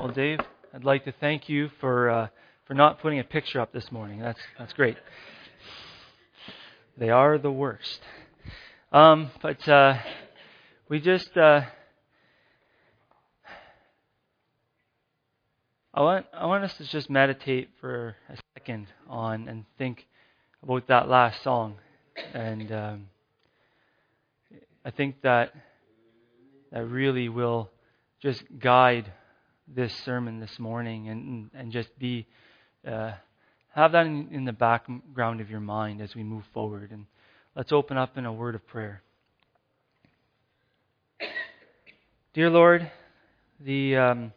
Well, Dave, I'd like to thank you for uh, for not putting a picture up this morning. That's that's great. They are the worst. Um, but uh, we just uh, I want I want us to just meditate for a second on and think about that last song, and um, I think that that really will just guide this sermon this morning and, and just be, uh, have that in, in the background of your mind as we move forward. And let's open up in a word of prayer. Dear Lord, the, um,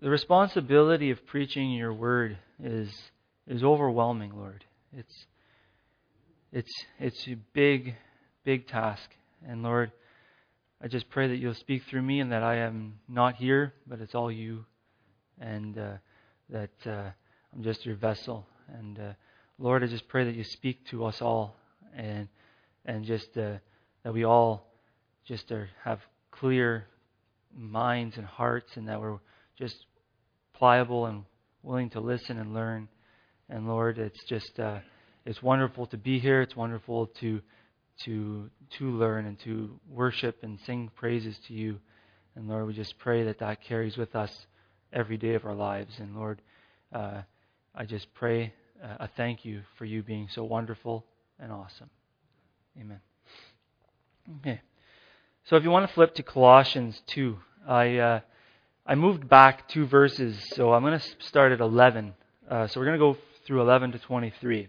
the responsibility of preaching your word is, is overwhelming, Lord. It's, it's, it's a big, big task. And Lord, I just pray that you'll speak through me and that I am not here, but it's all you, and uh, that uh, I'm just your vessel. And uh, Lord, I just pray that you speak to us all, and and just uh, that we all just are, have clear minds and hearts, and that we're just pliable and willing to listen and learn. And Lord, it's just uh, it's wonderful to be here. It's wonderful to to to learn and to worship and sing praises to you. And Lord, we just pray that that carries with us every day of our lives. And Lord, uh, I just pray uh, a thank you for you being so wonderful and awesome. Amen. Okay. So if you want to flip to Colossians 2, I uh, I moved back two verses, so I'm going to start at 11. Uh, so we're going to go through 11 to 23.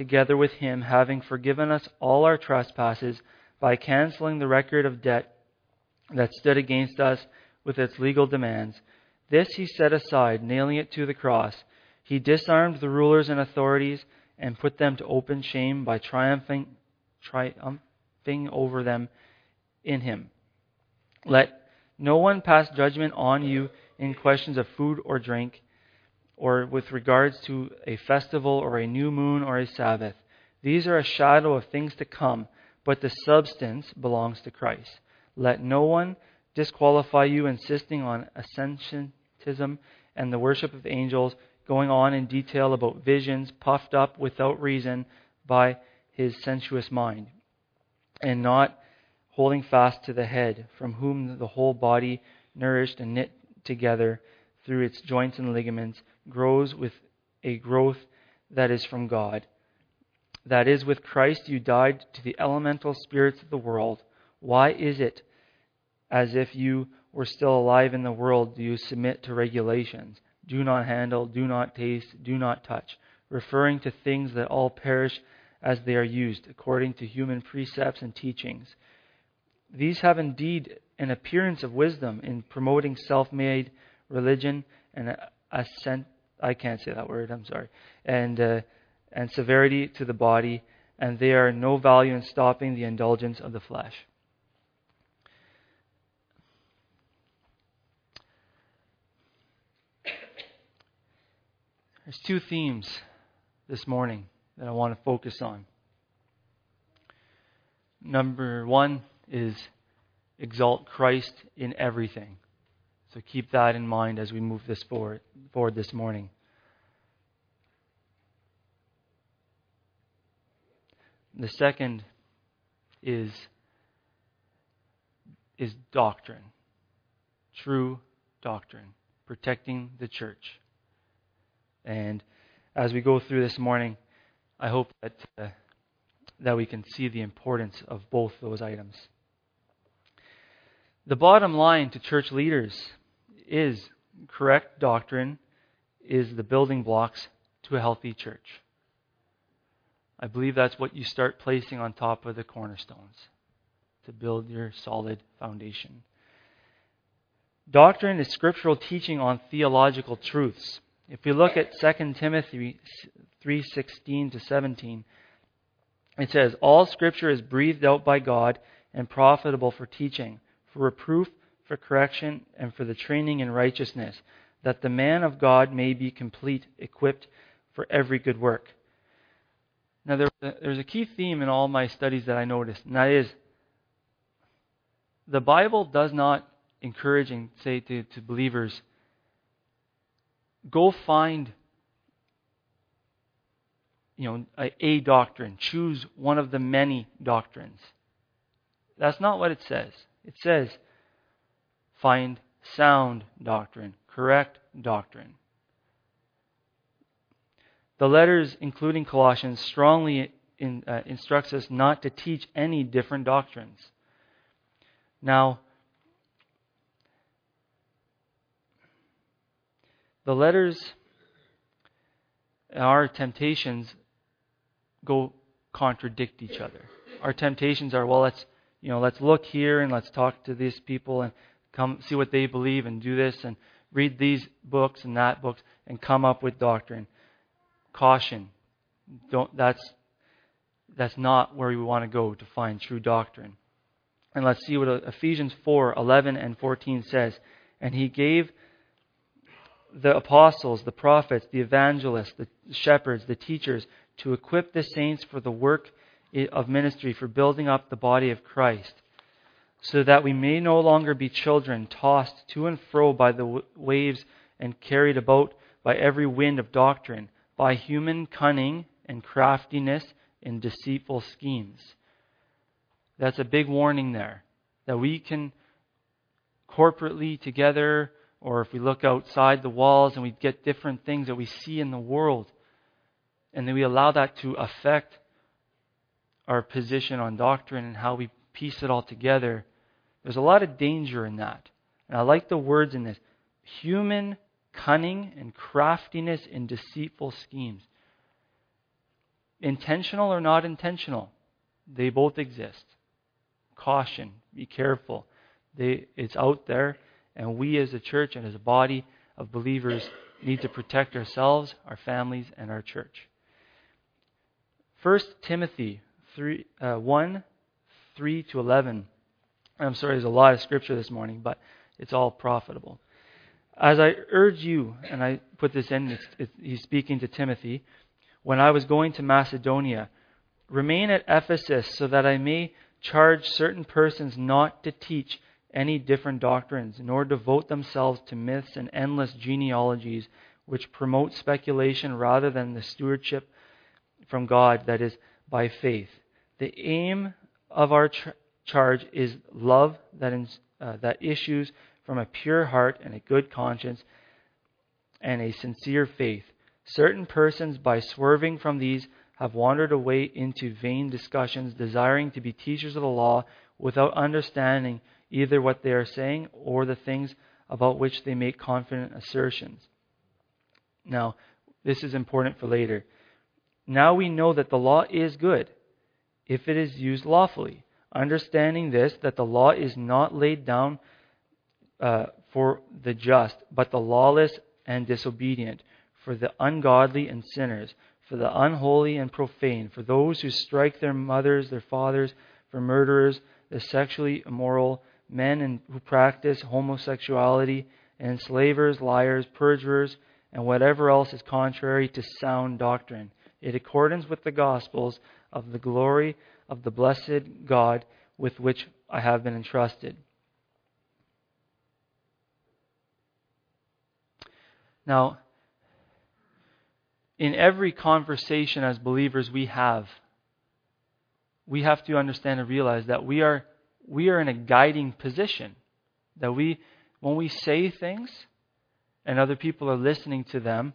together with him, having forgiven us all our trespasses by canceling the record of debt that stood against us with its legal demands. This he set aside, nailing it to the cross. He disarmed the rulers and authorities and put them to open shame by triumphing, triumphing over them in him. Let no one pass judgment on you in questions of food or drink or with regards to a festival or a new moon or a Sabbath. These are a shadow of things to come, but the substance belongs to Christ. Let no one disqualify you insisting on ascensionism and the worship of angels, going on in detail about visions puffed up without reason by his sensuous mind, and not holding fast to the head, from whom the whole body, nourished and knit together through its joints and ligaments, grows with a growth that is from God. That is, with Christ you died to the elemental spirits of the world. Why is it, as if you were still alive in the world, do you submit to regulations? Do not handle, do not taste, do not touch, referring to things that all perish as they are used, according to human precepts and teachings. These have indeed an appearance of wisdom in promoting self made religion and assent, I can't say that word, I'm sorry, and, uh, and severity to the body, and they are no value in stopping the indulgence of the flesh. There's two themes this morning that I want to focus on. Number one is exalt Christ in everything. So keep that in mind as we move this forward, forward this morning. The second is, is doctrine, true doctrine, protecting the church. And as we go through this morning, I hope that, uh, that we can see the importance of both those items. The bottom line to church leaders is correct doctrine is the building blocks to a healthy church. I believe that's what you start placing on top of the cornerstones to build your solid foundation. Doctrine is scriptural teaching on theological truths. If we look at 2 Timothy 3:16 to 17, it says, "All scripture is breathed out by God and profitable for teaching, for reproof, for correction, and for the training in righteousness, that the man of God may be complete, equipped for every good work." Now, there's a key theme in all my studies that I noticed, and that is the Bible does not encourage and say to, to believers, go find you know, a, a doctrine. Choose one of the many doctrines. That's not what it says. It says, find sound doctrine, correct doctrine. The letters, including Colossians, strongly in, uh, instructs us not to teach any different doctrines. Now, the letters, our temptations go contradict each other. Our temptations are, well, let's, you know, let's look here and let's talk to these people and come see what they believe and do this and read these books and that books and come up with doctrine. Caution. Don't, that's, that's not where we want to go to find true doctrine. And let's see what Ephesians 4 11 and 14 says. And he gave the apostles, the prophets, the evangelists, the shepherds, the teachers to equip the saints for the work of ministry, for building up the body of Christ, so that we may no longer be children tossed to and fro by the waves and carried about by every wind of doctrine, by human cunning and craftiness in deceitful schemes. That's a big warning there. That we can corporately together, or if we look outside the walls and we get different things that we see in the world, and then we allow that to affect our position on doctrine and how we piece it all together, there's a lot of danger in that. And I like the words in this human cunning and craftiness in deceitful schemes. Intentional or not intentional, they both exist. Caution, be careful. They, it's out there, and we as a church and as a body of believers need to protect ourselves, our families, and our church. 1 Timothy 3, uh, 1 3 to 11. I'm sorry, there's a lot of scripture this morning, but it's all profitable. As I urge you, and I put this in, it's, it's, he's speaking to Timothy, when I was going to Macedonia, remain at Ephesus so that I may charge certain persons not to teach any different doctrines, nor devote themselves to myths and endless genealogies which promote speculation rather than the stewardship from God that is by faith. The aim of our charge is love that, in, uh, that issues from a pure heart and a good conscience and a sincere faith. Certain persons, by swerving from these, have wandered away into vain discussions, desiring to be teachers of the law without understanding either what they are saying or the things about which they make confident assertions. Now, this is important for later. Now we know that the law is good if it is used lawfully, understanding this, that the law is not laid down uh, for the just, but the lawless and disobedient, for the ungodly and sinners, for the unholy and profane, for those who strike their mothers, their fathers, for murderers, the sexually immoral, men and, who practice homosexuality, enslavers, liars, perjurers, and whatever else is contrary to sound doctrine. In accordance with the Gospels of the glory of the blessed God with which I have been entrusted. Now, in every conversation as believers we have, we have to understand and realize that we are, we are in a guiding position. That we, when we say things and other people are listening to them,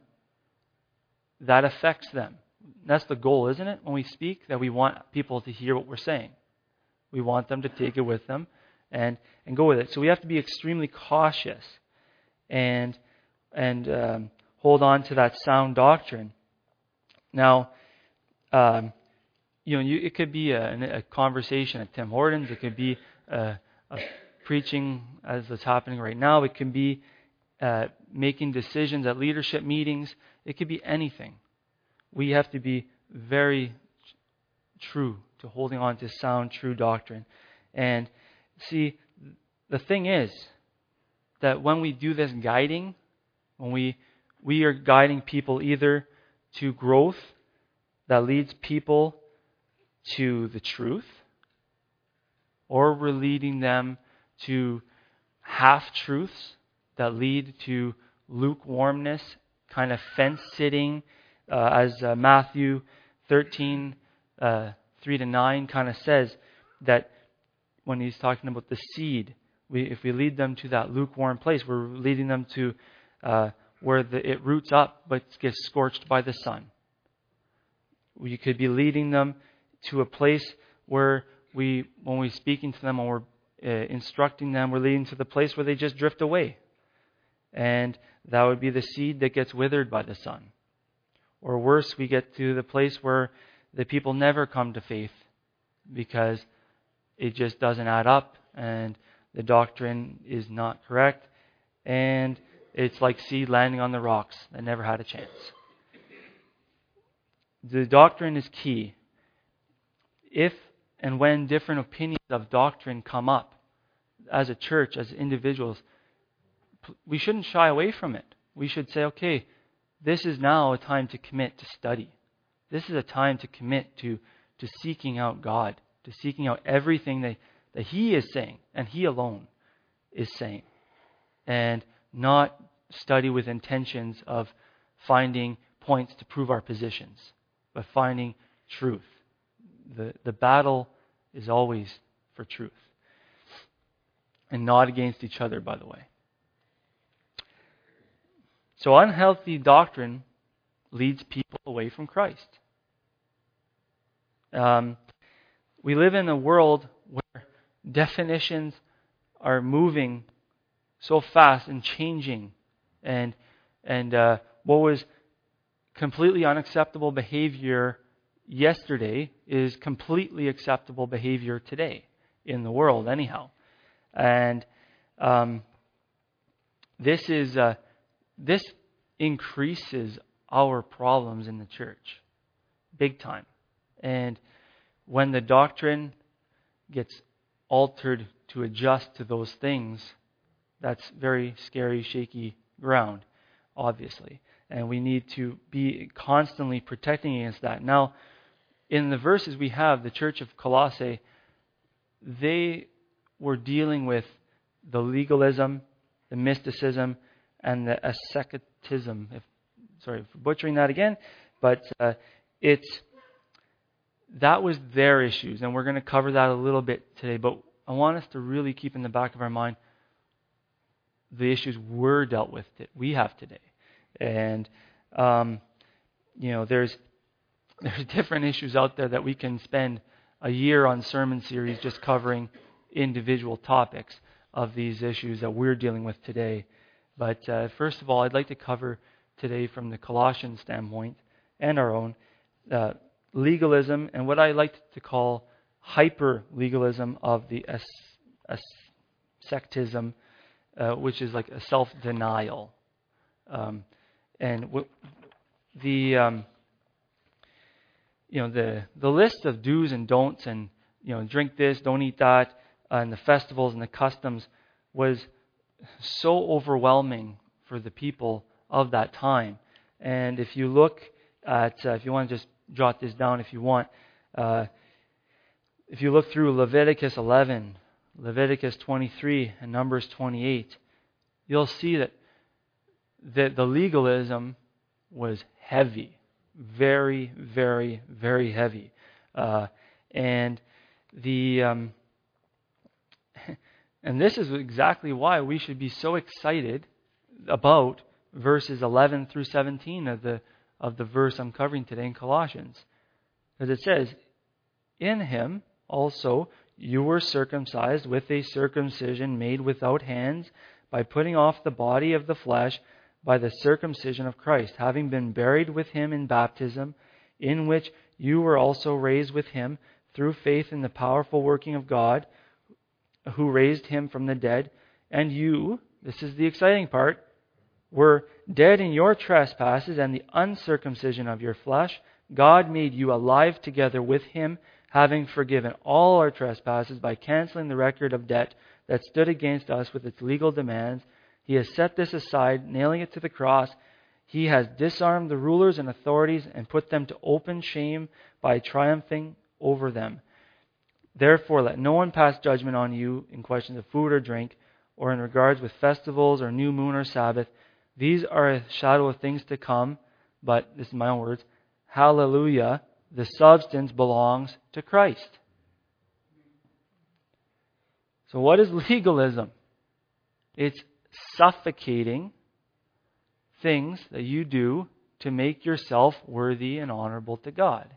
that affects them. That's the goal, isn't it? When we speak, that we want people to hear what we're saying. We want them to take it with them and, and go with it. So we have to be extremely cautious and, and um, hold on to that sound doctrine. Now, um, you know, you, it could be a, a, conversation at Tim Hortons. It could be a, a preaching as it's happening right now. It can be uh, making decisions at leadership meetings. It could be anything. We have to be very true to holding on to sound, true doctrine. And see, the thing is that when we do this guiding, when we we are guiding people either to growth that leads people to the truth, or we're leading them to half truths that lead to lukewarmness, kind of fence sitting, uh, as uh, Matthew 13, uh, 3 to 9 kind of says that when he's talking about the seed, we, if we lead them to that lukewarm place, we're leading them to uh, where the, it roots up but gets scorched by the sun. We could be leading them to a place where we, when we're speaking to them, or we're uh, instructing them, we're leading to the place where they just drift away. And that would be the seed that gets withered by the sun. Or worse, we get to the place where the people never come to faith because it just doesn't add up and the doctrine is not correct and it's like seed landing on the rocks that never had a chance. The doctrine is key. If and when different opinions of doctrine come up as a church, as individuals, we shouldn't shy away from it. We should say, okay, this is now a time to commit to study. This is a time to commit to, to seeking out God, to seeking out everything that, that He is saying, and He alone is saying. And not study with intentions of finding points to prove our positions, but finding truth. The, the battle is always for truth. And not against each other, by the way. So unhealthy doctrine leads people away from Christ. Um, we live in a world where definitions are moving so fast and changing, and and uh, what was completely unacceptable behavior yesterday is completely acceptable behavior today in the world, anyhow. And um, this is uh, this increases our problems in the church, big time. And when the doctrine gets altered to adjust to those things, that's very scary, shaky ground, obviously. And we need to be constantly protecting against that. Now, in the verses we have, the church of Colossae, they were dealing with the legalism, the mysticism, and the asceticism. If, sorry for butchering that again, but uh, it's that was their issues, and we're going to cover that a little bit today. But I want us to really keep in the back of our mind the issues we're dealt with that we have today, and um, you know there's there's different issues out there that we can spend a year on sermon series just covering individual topics of these issues that we're dealing with today. But uh, first of all, I'd like to cover today from the Colossian standpoint and our own uh, legalism and what I like to call hyper legalism of the asceticism, uh, which is like a self denial. Um, and w- the um, you know the the list of do's and don'ts and you know drink this, don't eat that, uh, and the festivals and the customs was so overwhelming for the people of that time. And if you look at, uh, if you want to just jot this down if you want, uh, if you look through Leviticus 11, Leviticus 23, and Numbers 28, you'll see that the, the legalism was heavy. Very, very, very heavy. Uh, and the. Um, and this is exactly why we should be so excited about verses 11 through 17 of the, of the verse I'm covering today in Colossians. Because it says, In him also you were circumcised with a circumcision made without hands, by putting off the body of the flesh by the circumcision of Christ, having been buried with him in baptism, in which you were also raised with him through faith in the powerful working of God who raised him from the dead, and you, this is the exciting part, were dead in your trespasses and the uncircumcision of your flesh. God made you alive together with him, having forgiven all our trespasses by canceling the record of debt that stood against us with its legal demands. He has set this aside, nailing it to the cross. He has disarmed the rulers and authorities and put them to open shame by triumphing over them. Therefore, let no one pass judgment on you in questions of food or drink, or in regards with festivals or new moon or Sabbath. These are a shadow of things to come, but, this is my own words, hallelujah, the substance belongs to Christ. So, what is legalism? It's suffocating things that you do to make yourself worthy and honorable to God.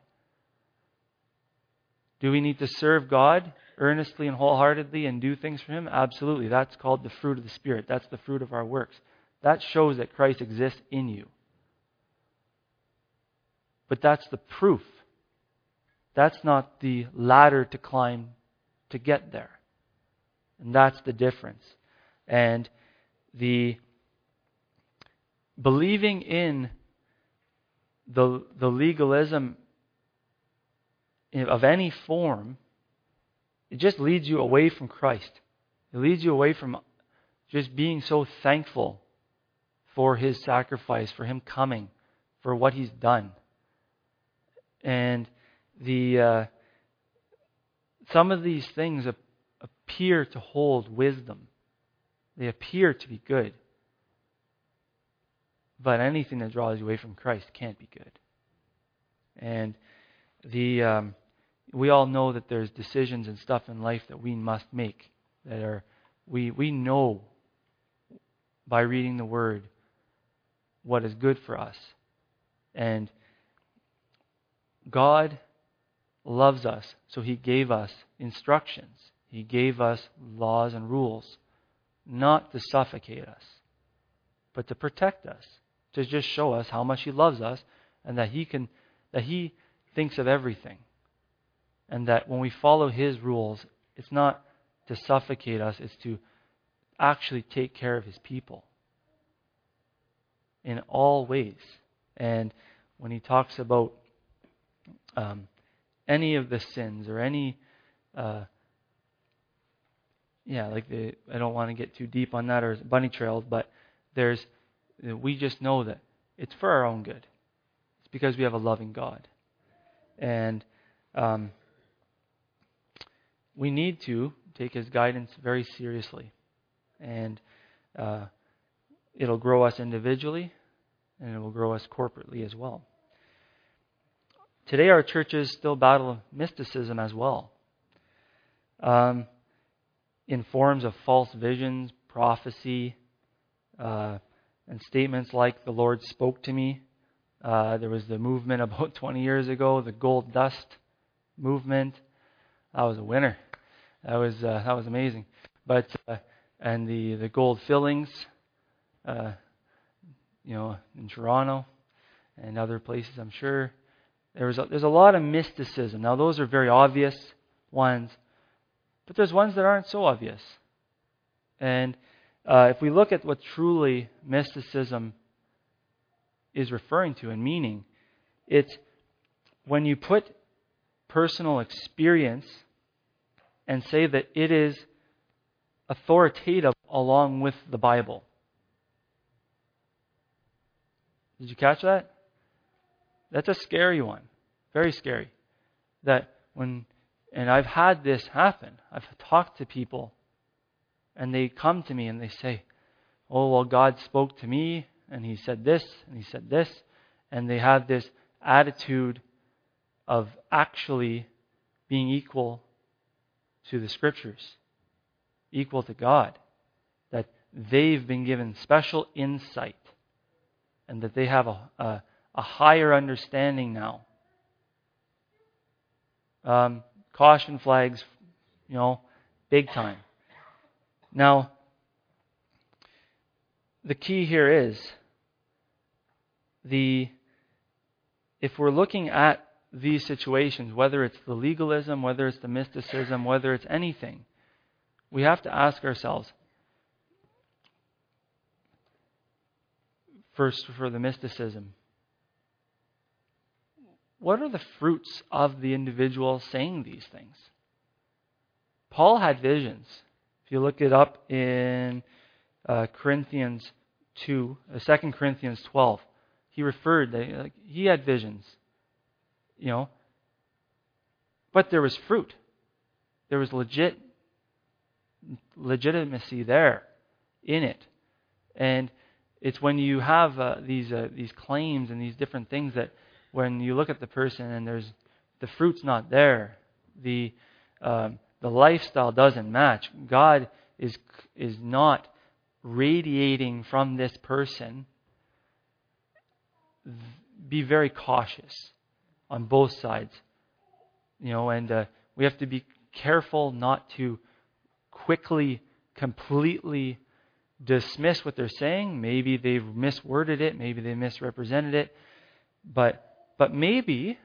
Do we need to serve God earnestly and wholeheartedly and do things for Him? Absolutely. That's called the fruit of the Spirit. That's the fruit of our works. That shows that Christ exists in you. But that's the proof. That's not the ladder to climb to get there. And that's the difference. And the believing in the, the legalism of any form, it just leads you away from Christ. It leads you away from just being so thankful for his sacrifice, for him coming, for what he's done. And the uh, some of these things appear to hold wisdom. They appear to be good. But anything that draws you away from Christ can't be good. And the um, we all know that there's decisions and stuff in life that we must make that are we we know by reading the word what is good for us. And God loves us so he gave us instructions. He gave us laws and rules not to suffocate us but to protect us to just show us how much he loves us and that he can that he thinks of everything. And that when we follow His rules, it's not to suffocate us, it's to actually take care of His people in all ways. And when He talks about um, any of the sins or any, uh, yeah, like the, I don't want to get too deep on that or bunny trails, but there's, we just know that it's for our own good. It's because we have a loving God. And um, we need to take his guidance very seriously. And uh, it'll grow us individually, and it will grow us corporately as well. Today, our churches still battle mysticism as well. Um, in forms of false visions, prophecy, uh, and statements like, The Lord spoke to me. Uh, there was the movement about 20 years ago, the gold dust movement. That was a winner. That was uh, that was amazing. But uh, and the the gold fillings, uh, you know, in Toronto and other places, I'm sure there's a, there's a lot of mysticism. Now those are very obvious ones, but there's ones that aren't so obvious. And uh, if we look at what truly mysticism is referring to and meaning. It's when you put personal experience and say that it is authoritative along with the Bible. Did you catch that? That's a scary one. Very scary. That when, and I've had this happen. I've talked to people and they come to me and they say, Oh, well, God spoke to me and he said this, and he said this, and they had this attitude of actually being equal to the scriptures, equal to God, that they've been given special insight, and that they have a, a, a higher understanding now. Um, caution flags, you know, big time. Now, the key here is the if we're looking at these situations, whether it's the legalism, whether it's the mysticism, whether it's anything, we have to ask ourselves first for the mysticism what are the fruits of the individual saying these things? Paul had visions. If you look it up in uh, Corinthians 2, uh, 2 Corinthians 12, he referred that like, he had visions, you know, but there was fruit. There was legit legitimacy there in it, and it's when you have uh, these uh, these claims and these different things that when you look at the person and there's the fruit's not there, the um, the lifestyle doesn't match. God is is not radiating from this person. Be very cautious on both sides, you know, and uh, we have to be careful not to quickly, completely dismiss what they're saying. Maybe they've misworded it, maybe they misrepresented it, but but maybe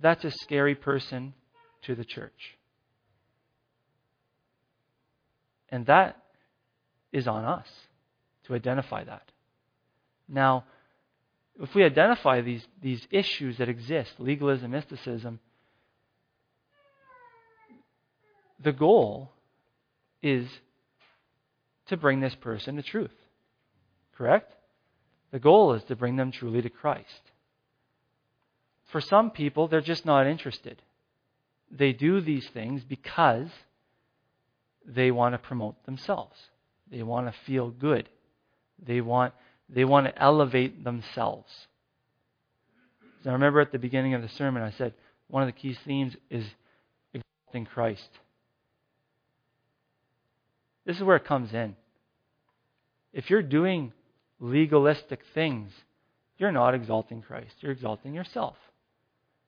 that's a scary person to the church. And that is on us to identify that. Now, if we identify these, these issues that exist, legalism, mysticism, the goal is to bring this person to truth. Correct? The goal is to bring them truly to Christ. For some people, they're just not interested. They do these things because they want to promote themselves. They want to feel good. They want, they want to elevate themselves. I remember at the beginning of the sermon, I said one of the key themes is exalting Christ. This is where it comes in. If you're doing legalistic things, you're not exalting Christ. You're exalting yourself.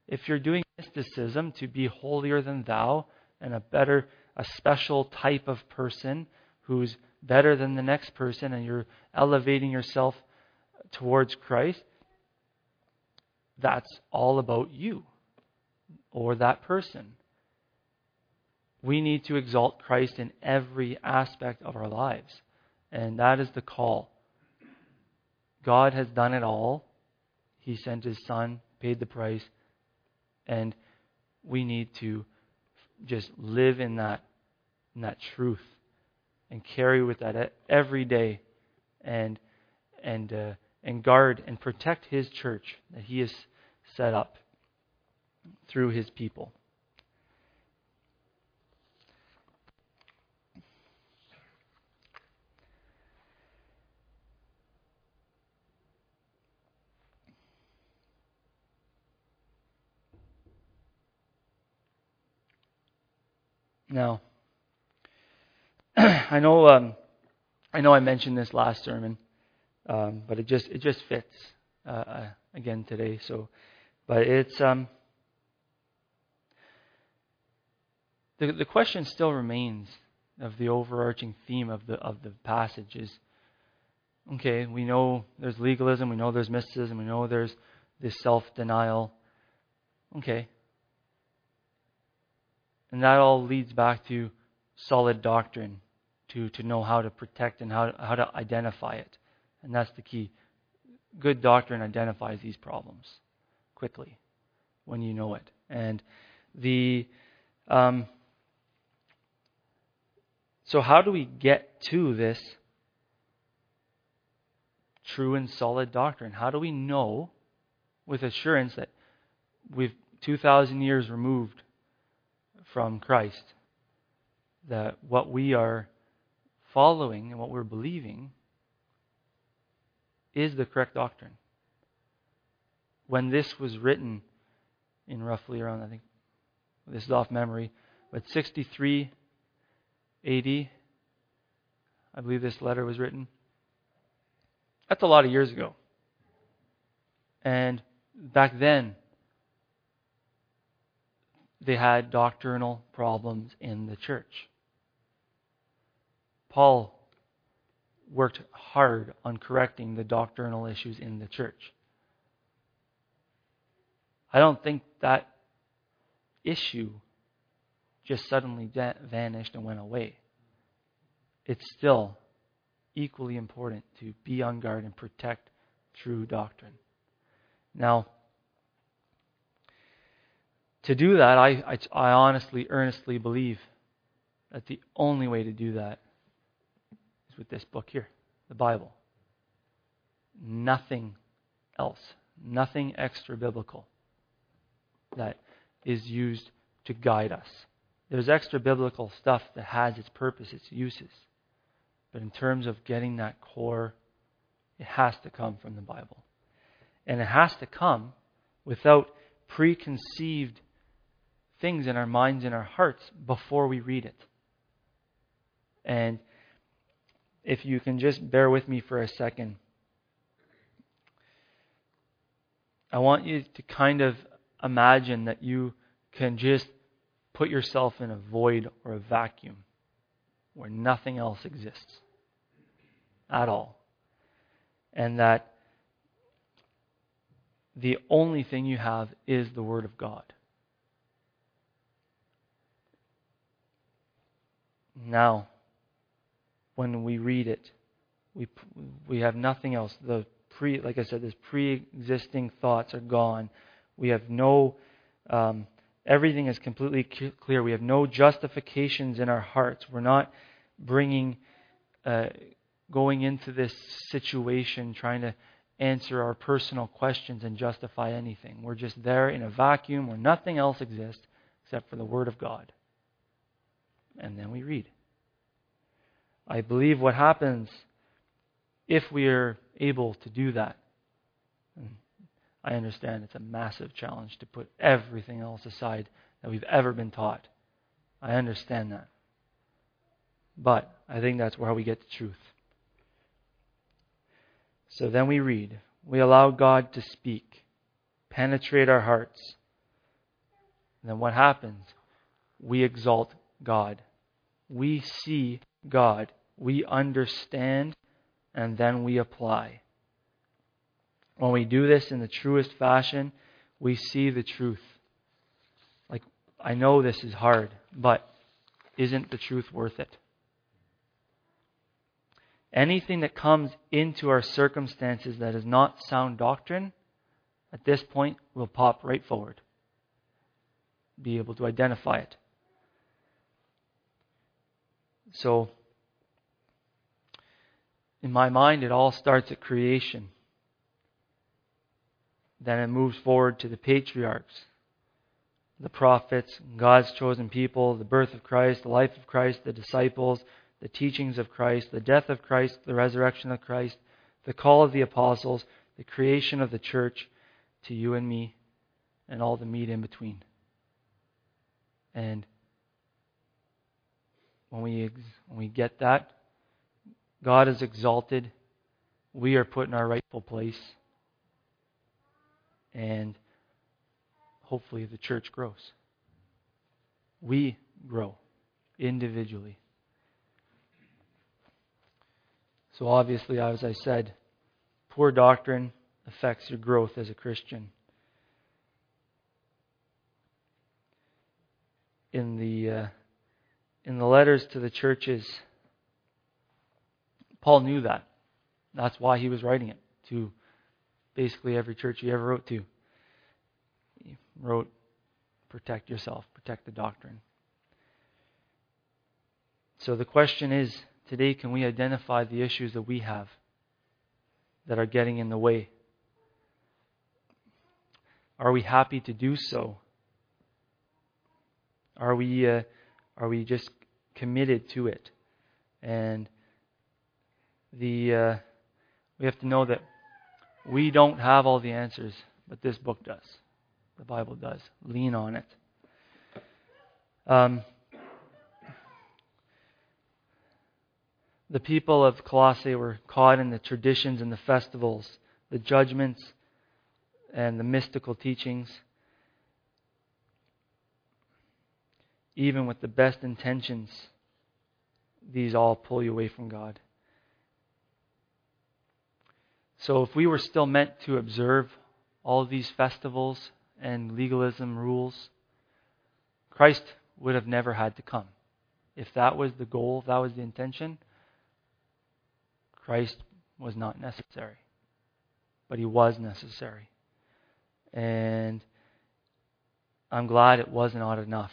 If you're doing mysticism to be holier than thou and a better, a special type of person who's better than the next person and you're elevating yourself towards Christ, that's all about you or that person. We need to exalt Christ in every aspect of our lives. And that is the call. God has done it all. He sent His Son, paid the price, and we need to just live in that, in that truth and carry with that every day and, and, uh, and guard and protect His church that He has set up through His people. Now, I know um, I know I mentioned this last sermon, um, but it just it just fits uh, uh, again today. So, but it's um, the the question still remains of the overarching theme of the of the passage is okay. We know there's legalism, we know there's mysticism, we know there's this self denial. Okay, and that all leads back to solid doctrine, to, to know how to protect and how, how to identify it. And that's the key. Good doctrine identifies these problems quickly when you know it. And the um, so how do we get to this true and solid doctrine? How do we know with assurance that we've 2,000 years removed from Christ that what we are following and what we're believing is the correct doctrine. When this was written in roughly around, I think, this is off memory, but 63 AD, I believe this letter was written. That's a lot of years ago. And back then, they had doctrinal problems in the church. Paul worked hard on correcting the doctrinal issues in the church. I don't think that issue just suddenly da- vanished and went away. It's still equally important to be on guard and protect true doctrine. Now, to do that, I, I, I honestly, earnestly believe that the only way to do that is with this book here, the Bible. Nothing else, nothing extra biblical that is used to guide us. There's extra biblical stuff that has its purpose, its uses. But in terms of getting that core, it has to come from the Bible. And it has to come without preconceived things in our minds and our hearts before we read it. And if you can just bear with me for a second, I want you to kind of imagine that you can just put yourself in a void or a vacuum where nothing else exists at all. And that the only thing you have is the Word of God. Now, when we read it, we, we have nothing else. The pre, like I said, this pre-existing thoughts are gone. We have no, um, everything is completely clear. We have no justifications in our hearts. We're not bringing, uh, going into this situation trying to answer our personal questions and justify anything. We're just there in a vacuum where nothing else exists except for the Word of God. And then we read. I believe what happens if we are able to do that. I understand it's a massive challenge to put everything else aside that we've ever been taught. I understand that. But I think that's where we get the truth. So then we read. We allow God to speak, penetrate our hearts. And then what happens? We exalt God. We see God. We understand and then we apply. When we do this in the truest fashion, we see the truth. Like, I know this is hard, but isn't the truth worth it? Anything that comes into our circumstances that is not sound doctrine, at this point, will pop right forward. Be able to identify it. So, in my mind, it all starts at creation. Then it moves forward to the patriarchs, the prophets, God's chosen people, the birth of Christ, the life of Christ, the disciples, the teachings of Christ, the death of Christ, the resurrection of Christ, the call of the apostles, the creation of the church to you and me, and all the meat in between. And when we, when we get that, God is exalted. We are put in our rightful place. And hopefully the church grows. We grow individually. So, obviously, as I said, poor doctrine affects your growth as a Christian. In the, uh, in the letters to the churches, Paul knew that. That's why he was writing it to basically every church he ever wrote to. He wrote, protect yourself, protect the doctrine. So the question is today, can we identify the issues that we have that are getting in the way? Are we happy to do so? Are we, uh, are we just committed to it? And the uh, we have to know that we don't have all the answers, but this book does. The Bible does. Lean on it. Um, the people of Colossae were caught in the traditions and the festivals, the judgments, and the mystical teachings. Even with the best intentions, these all pull you away from God. So if we were still meant to observe all these festivals and legalism rules, Christ would have never had to come. If that was the goal, if that was the intention, Christ was not necessary. But he was necessary. And I'm glad it was not odd enough.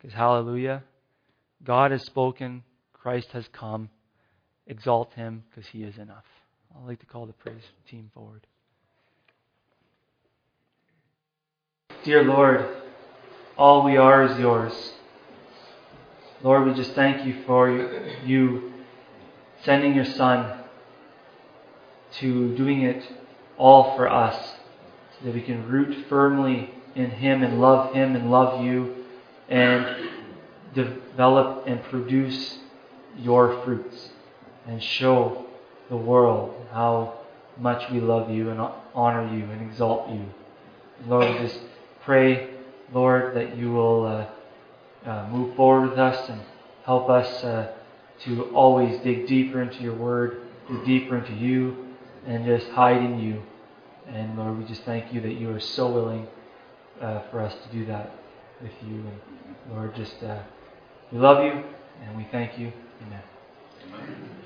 Because, hallelujah, God has spoken, Christ has come. Exalt him because he is enough. I'd like to call the praise team forward. Dear Lord, all we are is yours. Lord, we just thank you for you sending your Son to doing it all for us so that we can root firmly in Him and love Him and love you and develop and produce your fruits and show the world how much we love you and honor you and exalt you. Lord, we just pray, Lord, that you will uh, uh, move forward with us and help us uh, to always dig deeper into your word, dig deeper into you, and just hide in you. And Lord, we just thank you that you are so willing uh, for us to do that with you. And Lord, just uh, we love you and we thank you. Amen. Amen.